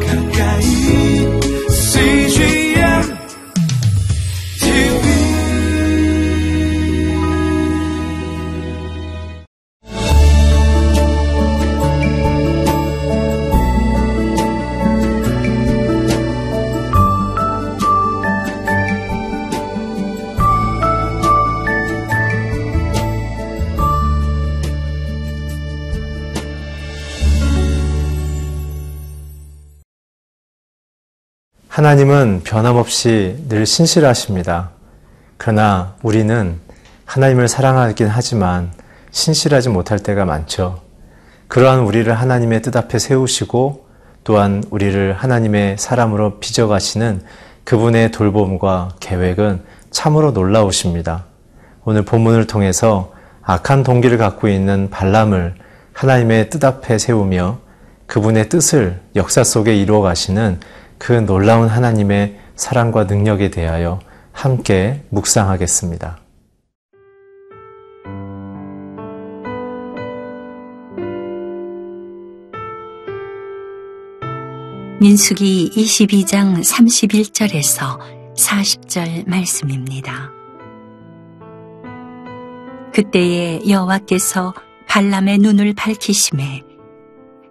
가까 하나님은 변함없이 늘 신실하십니다. 그러나 우리는 하나님을 사랑하긴 하지만 신실하지 못할 때가 많죠. 그러한 우리를 하나님의 뜻 앞에 세우시고 또한 우리를 하나님의 사람으로 빚어가시는 그분의 돌봄과 계획은 참으로 놀라우십니다. 오늘 본문을 통해서 악한 동기를 갖고 있는 발람을 하나님의 뜻 앞에 세우며 그분의 뜻을 역사 속에 이루어 가시는 그 놀라운 하나님의 사랑과 능력에 대하여 함께 묵상하겠습니다. 민수기 22장 31절에서 40절 말씀입니다. 그때에 여호와께서 발람의 눈을 밝히심에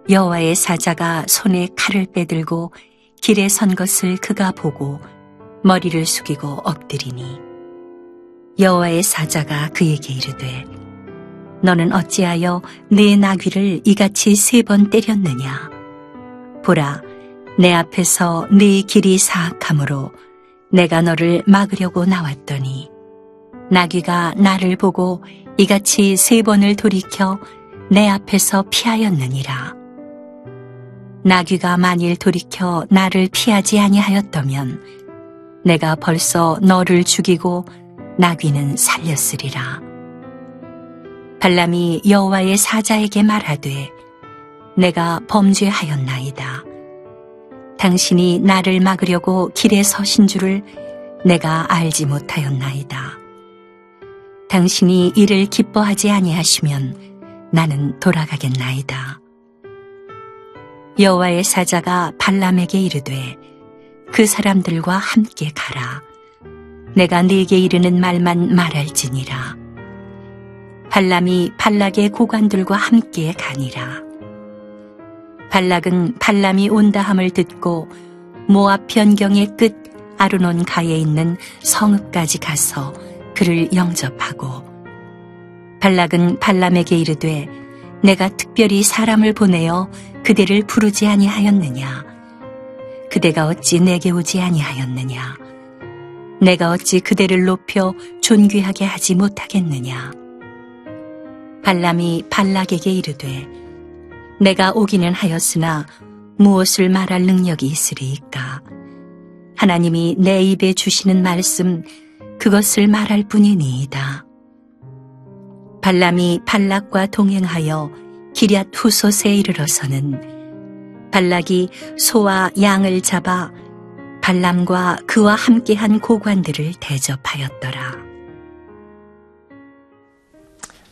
여호와의 사자가 손에 칼을 빼들고 길에 선 것을 그가 보고 머리를 숙이고 엎드리니 여호와의 사자가 그에게 이르되 너는 어찌하여 내 나귀를 이같이 세 번 때렸느냐 보라 내 앞에서 네 길이 사악함으로 내가 너를 막으려고 나왔더니 나귀가 나를 보고 이같이 세 번을 돌이켜 내 앞에서 피하였느니라. 나귀가 만일 돌이켜 나를 피하지 아니하였다면 내가 벌써 너를 죽이고 나귀는 살렸으리라. 발람이 여호와의 사자에게 말하되 내가 범죄하였나이다. 당신이 나를 막으려고 길에 서신 줄을 내가 알지 못하였나이다. 당신이 이를 기뻐하지 아니하시면 나는 돌아가겠나이다. 여호와의 사자가 발람에게 이르되 그 사람들과 함께 가라. 내가 네게 이르는 말만 말할지니라. 발람이 발락의 고관들과 함께 가니라. 발락은 발람이 온다함을 듣고 모압 변경의 끝 아르논 가에 있는 성읍까지 가서 그를 영접하고 발락은 발람에게 이르되 내가 특별히 사람을 보내어 그대를 부르지 아니하였느냐? 그대가 어찌 내게 오지 아니하였느냐? 내가 어찌 그대를 높여 존귀하게 하지 못하겠느냐? 발람이 발락에게 이르되 내가 오기는 하였으나 무엇을 말할 능력이 있으리이까? 하나님이 내 입에 주시는 말씀 그것을 말할 뿐이니이다. 발람이 발락과 동행하여 기럇 후솥에 이르러서는 발락이 소와 양을 잡아 발람과 그와 함께한 고관들을 대접하였더라.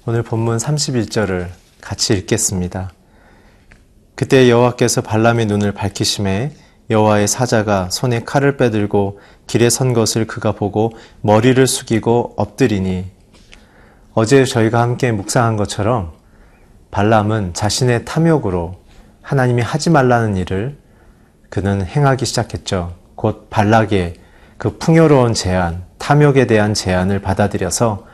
오늘 본문 31절을 같이 읽겠습니다. 그때 여호와께서 발람의 눈을 밝히심에 여호와의 사자가 손에 칼을 빼들고 길에 선 것을 그가 보고 머리를 숙이고 엎드리니 어제 저희가 함께 묵상한 것처럼 발람은 자신의 탐욕으로 하나님이 하지 말라는 일을 그는 행하기 시작했죠. 곧 발락의 그 풍요로운 제안, 탐욕에 대한 제안을 받아들여서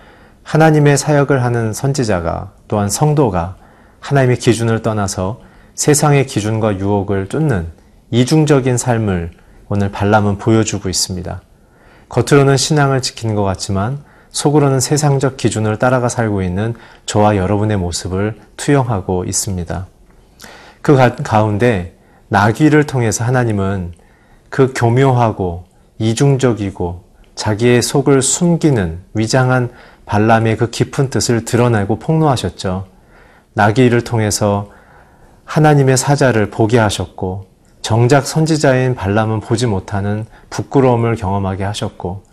하나님의 사역을 하는 선지자가 또한 성도가 하나님의 기준을 떠나서 세상의 기준과 유혹을 쫓는 이중적인 삶을 오늘 발람은 보여주고 있습니다. 겉으로는 신앙을 지키는 것 같지만 속으로는 세상적 기준을 따라가 살고 있는 저와 여러분의 모습을 투영하고 있습니다. 그 가운데 나귀를 통해서 하나님은 그 교묘하고 이중적이고 자기의 속을 숨기는 위장한 발람의 그 깊은 뜻을 드러내고 폭로하셨죠. 나귀를 통해서 하나님의 사자를 보게 하셨고 정작 선지자인 발람은 보지 못하는 부끄러움을 경험하게 하셨고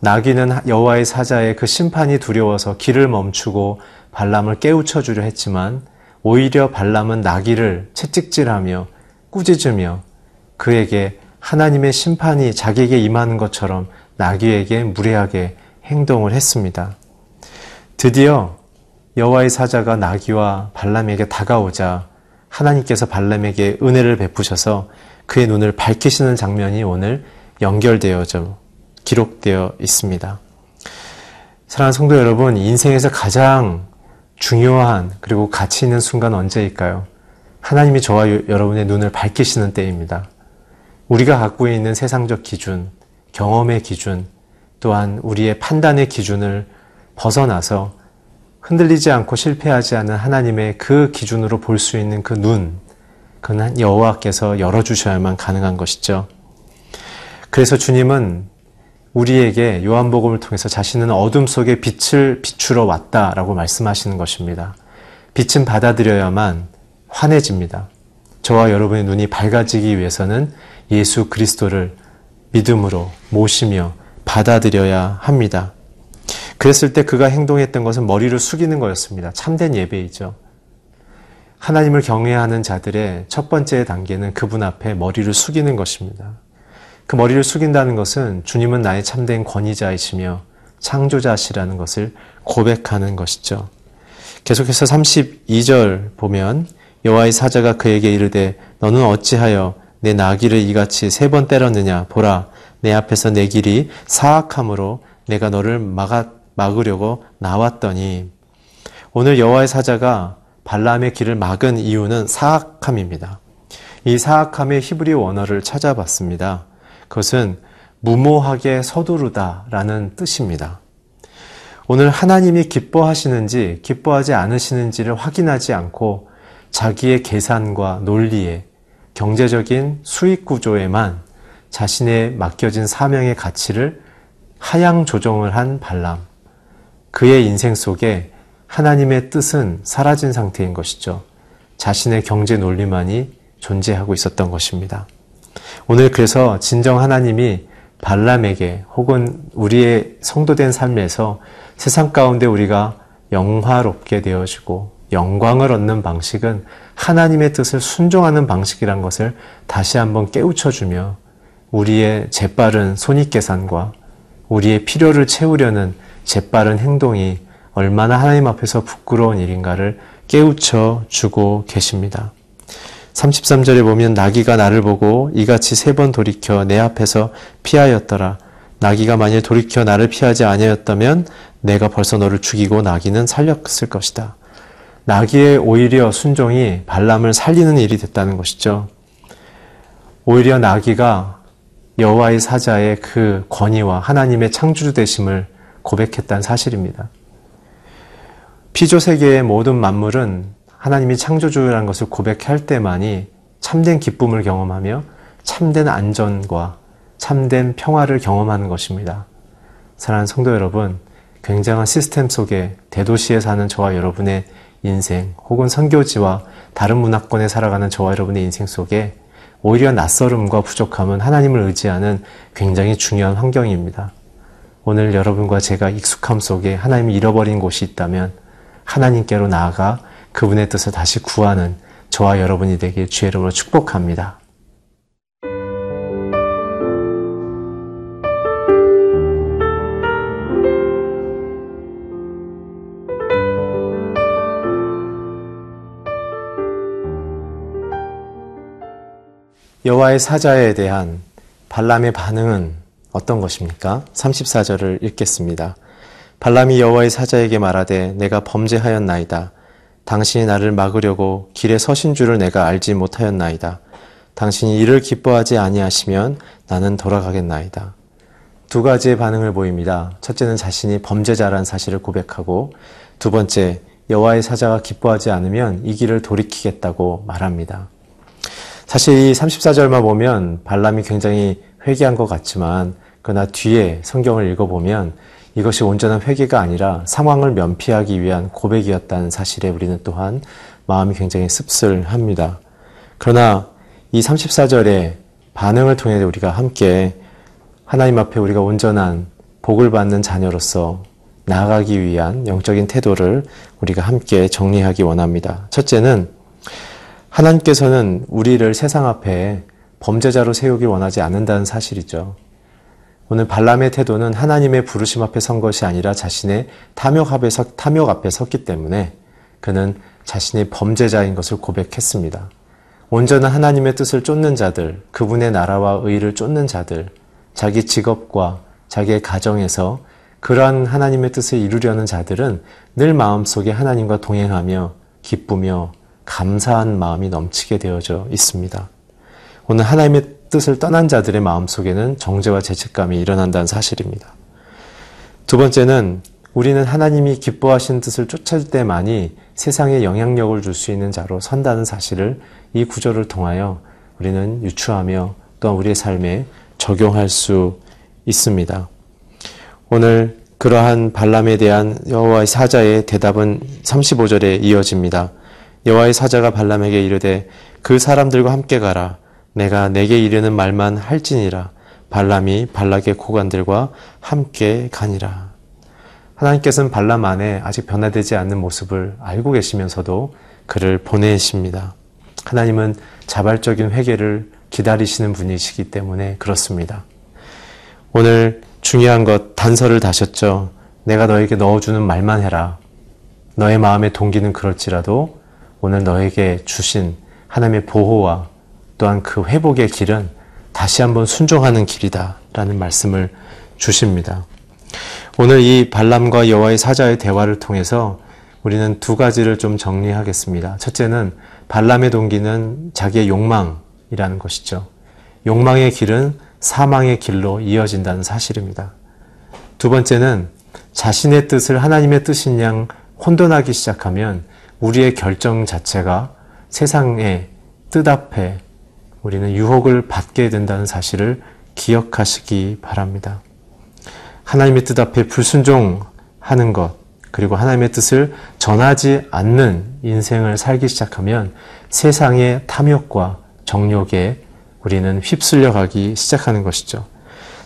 나귀는 여호와의 사자의 그 심판이 두려워서 길을 멈추고 발람을 깨우쳐 주려 했지만 오히려 발람은 나귀를 채찍질하며 꾸짖으며 그에게 하나님의 심판이 자기에게 임하는 것처럼 나귀에게 무례하게 행동을 했습니다. 드디어 여호와의 사자가 나귀와 발람에게 다가오자 하나님께서 발람에게 은혜를 베푸셔서 그의 눈을 밝히시는 장면이 오늘 연결되어져 기록되어 있습니다. 사랑하는 성도 여러분, 인생에서 가장 중요한 그리고 가치 있는 순간 언제일까요? 하나님이 저와 여러분의 눈을 밝히시는 때입니다. 우리가 갖고 있는 세상적 기준, 경험의 기준, 또한 우리의 판단의 기준을 벗어나서 흔들리지 않고 실패하지 않은 하나님의 그 기준으로 볼 수 있는 그 눈, 그는 여호와께서 열어주셔야만 가능한 것이죠. 그래서 주님은 우리에게 요한복음을 통해서 자신은 어둠 속에 빛을 비추러 왔다라고 말씀하시는 것입니다. 빛은 받아들여야만 환해집니다. 저와 여러분의 눈이 밝아지기 위해서는 예수 그리스도를 믿음으로 모시며 받아들여야 합니다. 그랬을 때 그가 행동했던 것은 머리를 숙이는 거였습니다. 참된 예배이죠. 하나님을 경외하는 자들의 첫 번째 단계는 그분 앞에 머리를 숙이는 것입니다. 그 머리를 숙인다는 것은 주님은 나의 참된 권위자이시며 창조자시라는 것을 고백하는 것이죠. 계속해서 32절 보면 여호와의 사자가 그에게 이르되 너는 어찌하여 내 나귀를 이같이 세 번 때렸느냐 보라 내 앞에서 내 길이 사악함으로 내가 너를 막아, 막으려고 나왔더니 오늘 여호와의 사자가 발람의 길을 막은 이유는 사악함입니다. 이 사악함의 히브리 원어를 찾아봤습니다. 그것은 무모하게 서두르다라는 뜻입니다. 오늘 하나님이 기뻐하시는지 기뻐하지 않으시는지를 확인하지 않고 자기의 계산과 논리에 경제적인 수익 구조에만 자신의 맡겨진 사명의 가치를 하향 조정을 한 발람. 그의 인생 속에 하나님의 뜻은 사라진 상태인 것이죠. 자신의 경제 논리만이 존재하고 있었던 것입니다. 오늘 그래서 진정 하나님이 발람에게 혹은 우리의 성도된 삶에서 세상 가운데 우리가 영화롭게 되어지고 영광을 얻는 방식은 하나님의 뜻을 순종하는 방식이란 것을 다시 한번 깨우쳐주며 우리의 재빠른 손익계산과 우리의 필요를 채우려는 재빠른 행동이 얼마나 하나님 앞에서 부끄러운 일인가를 깨우쳐 주고 계십니다. 33절에 보면 나귀가 나를 보고 이같이 세 번 돌이켜 내 앞에서 피하였더라. 나귀가 만일 돌이켜 나를 피하지 아니하였다면 내가 벌써 너를 죽이고 나귀는 살렸을 것이다. 나귀의 오히려 순종이 발람을 살리는 일이 됐다는 것이죠. 오히려 나귀가 여호와의 사자의 그 권위와 하나님의 창조주 되심을 고백했다는 사실입니다. 피조 세계의 모든 만물은 하나님이 창조주라는 것을 고백할 때만이 참된 기쁨을 경험하며 참된 안전과 참된 평화를 경험하는 것입니다. 사랑하는 성도 여러분, 굉장한 시스템 속에 대도시에 사는 저와 여러분의 인생 혹은 선교지와 다른 문화권에 살아가는 저와 여러분의 인생 속에 오히려 낯설음과 부족함은 하나님을 의지하는 굉장히 중요한 환경입니다. 오늘 여러분과 제가 익숙함 속에 하나님이 잃어버린 곳이 있다면 하나님께로 나아가 그분의 뜻을 다시 구하는 저와 여러분이 되길 주의 이름으로 축복합니다. 여호와의 사자에 대한 발람의 반응은 어떤 것입니까? 34절을 읽겠습니다. 발람이 여호와의 사자에게 말하되 내가 범죄하였나이다. 당신이 나를 막으려고 길에 서신 줄을 내가 알지 못하였나이다. 당신이 이를 기뻐하지 아니하시면 나는 돌아가겠나이다. 두 가지의 반응을 보입니다. 첫째는 자신이 범죄자라는 사실을 고백하고 두 번째 여호와의 사자가 기뻐하지 않으면 이 길을 돌이키겠다고 말합니다. 사실 이 34절만 보면 발람이 굉장히 회개한 것 같지만 그러나 뒤에 성경을 읽어보면 이것이 온전한 회개가 아니라 상황을 면피하기 위한 고백이었다는 사실에 우리는 또한 마음이 굉장히 씁쓸합니다. 그러나 이 34절의 반응을 통해 우리가 함께 하나님 앞에 우리가 온전한 복을 받는 자녀로서 나아가기 위한 영적인 태도를 우리가 함께 정리하기 원합니다. 첫째는 하나님께서는 우리를 세상 앞에 범죄자로 세우길 원하지 않는다는 사실이죠. 오늘 발람의 태도는 하나님의 부르심 앞에 선 것이 아니라 자신의 탐욕 앞에, 서, 탐욕 앞에 섰기 때문에 그는 자신의 범죄자인 것을 고백했습니다. 온전한 하나님의 뜻을 쫓는 자들, 그분의 나라와 의를 쫓는 자들, 자기 직업과 자기의 가정에서 그러한 하나님의 뜻을 이루려는 자들은 늘 마음속에 하나님과 동행하며 기쁘며 감사한 마음이 넘치게 되어져 있습니다. 오늘 하나님의 뜻을 떠난 자들의 마음속에는 정죄와 죄책감이 일어난다는 사실입니다. 두 번째는 우리는 하나님이 기뻐하신 뜻을 쫓을 때만이 세상에 영향력을 줄 수 있는 자로 선다는 사실을 이 구절을 통하여 우리는 유추하며 또한 우리의 삶에 적용할 수 있습니다. 오늘 그러한 발람에 대한 여호와의 사자의 대답은 35절에 이어집니다. 여호와의 사자가 발람에게 이르되 그 사람들과 함께 가라 내가 내게 이르는 말만 할지니라 발람이 발락의 고관들과 함께 가니라. 하나님께서는 발람 안에 아직 변화되지 않는 모습을 알고 계시면서도 그를 보내십니다. 하나님은 자발적인 회개를 기다리시는 분이시기 때문에 그렇습니다. 오늘 중요한 것 단서를 다셨죠. 내가 너에게 넣어주는 말만 해라. 너의 마음의 동기는 그럴지라도 오늘 너에게 주신 하나님의 보호와 또한 그 회복의 길은 다시 한번 순종하는 길이다. 라는 말씀을 주십니다. 오늘 이 발람과 여호와의 사자의 대화를 통해서 우리는 두 가지를 좀 정리하겠습니다. 첫째는 발람의 동기는 자기의 욕망이라는 것이죠. 욕망의 길은 사망의 길로 이어진다는 사실입니다. 두 번째는 자신의 뜻을 하나님의 뜻인 양 혼돈하기 시작하면 우리의 결정 자체가 세상의 뜻 앞에 우리는 유혹을 받게 된다는 사실을 기억하시기 바랍니다. 하나님의 뜻 앞에 불순종하는 것, 그리고 하나님의 뜻을 전하지 않는 인생을 살기 시작하면 세상의 탐욕과 정욕에 우리는 휩쓸려 가기 시작하는 것이죠.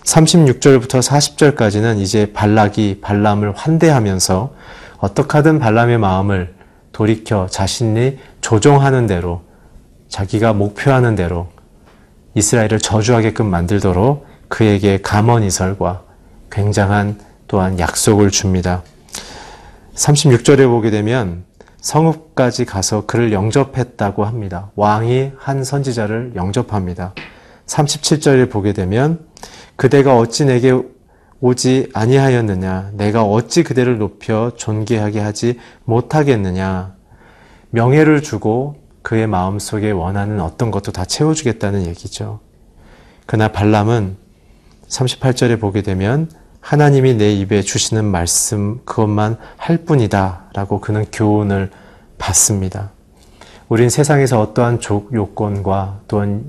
36절부터 40절까지는 이제 발락이 발람을 환대하면서 어떻게 하든 발람의 마음을 돌이켜 자신이 조종하는 대로 자기가 목표하는 대로 이스라엘을 저주하게끔 만들도록 그에게 감언이설과 굉장한 또한 약속을 줍니다. 36절에 보게 되면 성읍까지 가서 그를 영접했다고 합니다. 왕이 한 선지자를 영접합니다. 37절에 보게 되면 그대가 어찌 내게 오지 아니하였느냐 내가 어찌 그대를 높여 존귀하게 하지 못하겠느냐 명예를 주고 그의 마음속에 원하는 어떤 것도 다 채워주겠다는 얘기죠. 그러나 발람은 38절에 보게 되면 하나님이 내 입에 주시는 말씀 그것만 할 뿐이다 라고 그는 교훈을 받습니다. 우린 세상에서 어떠한 요건과 또한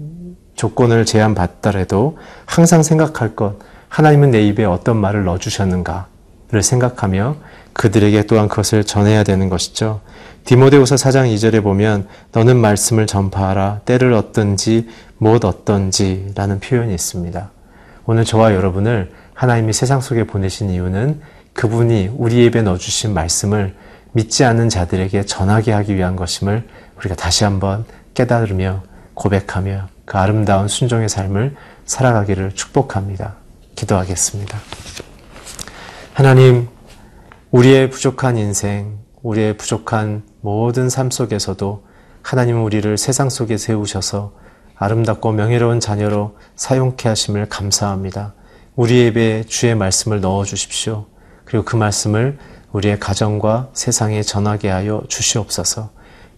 조건을 제한받더라도 항상 생각할 것 하나님은 내 입에 어떤 말을 넣어주셨는가를 생각하며 그들에게 또한 그것을 전해야 되는 것이죠. 디모데후서 4장 2절에 보면 너는 말씀을 전파하라 때를 얻든지 못 얻든지라는 표현이 있습니다. 오늘 저와 여러분을 하나님이 세상 속에 보내신 이유는 그분이 우리 입에 넣어주신 말씀을 믿지 않는 자들에게 전하게 하기 위한 것임을 우리가 다시 한번 깨달으며 고백하며 그 아름다운 순종의 삶을 살아가기를 축복합니다. 기도하겠습니다. 하나님, 우리의 부족한 인생, 우리의 부족한 모든 삶 속에서도 하나님은 우리를 세상 속에 세우셔서 아름답고 명예로운 자녀로 사용케 하심을 감사합니다. 우리 입에 주의 말씀을 넣어 주십시오. 그리고 그 말씀을 우리의 가정과 세상에 전하게 하여 주시옵소서.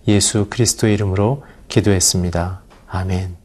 예수 그리스도의 이름으로 기도했습니다. 아멘.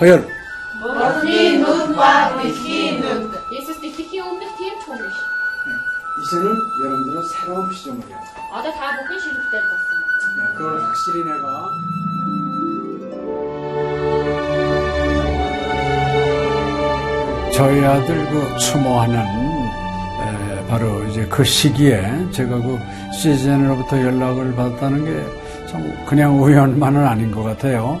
Hør. 예수스 디키히 온데 디엠 초니시. 이제는 여러분들은 새로운 시점을 해요. 아다 다 보기 싫을 때 봤어. 네, 그걸 확실히 내가 저희 아들 그 추모하는 에, 바로 이제 그 시기에 제가 그 시즌으로부터 연락을 받았다는 게 참 그냥 우연만은 아닌 것 같아요.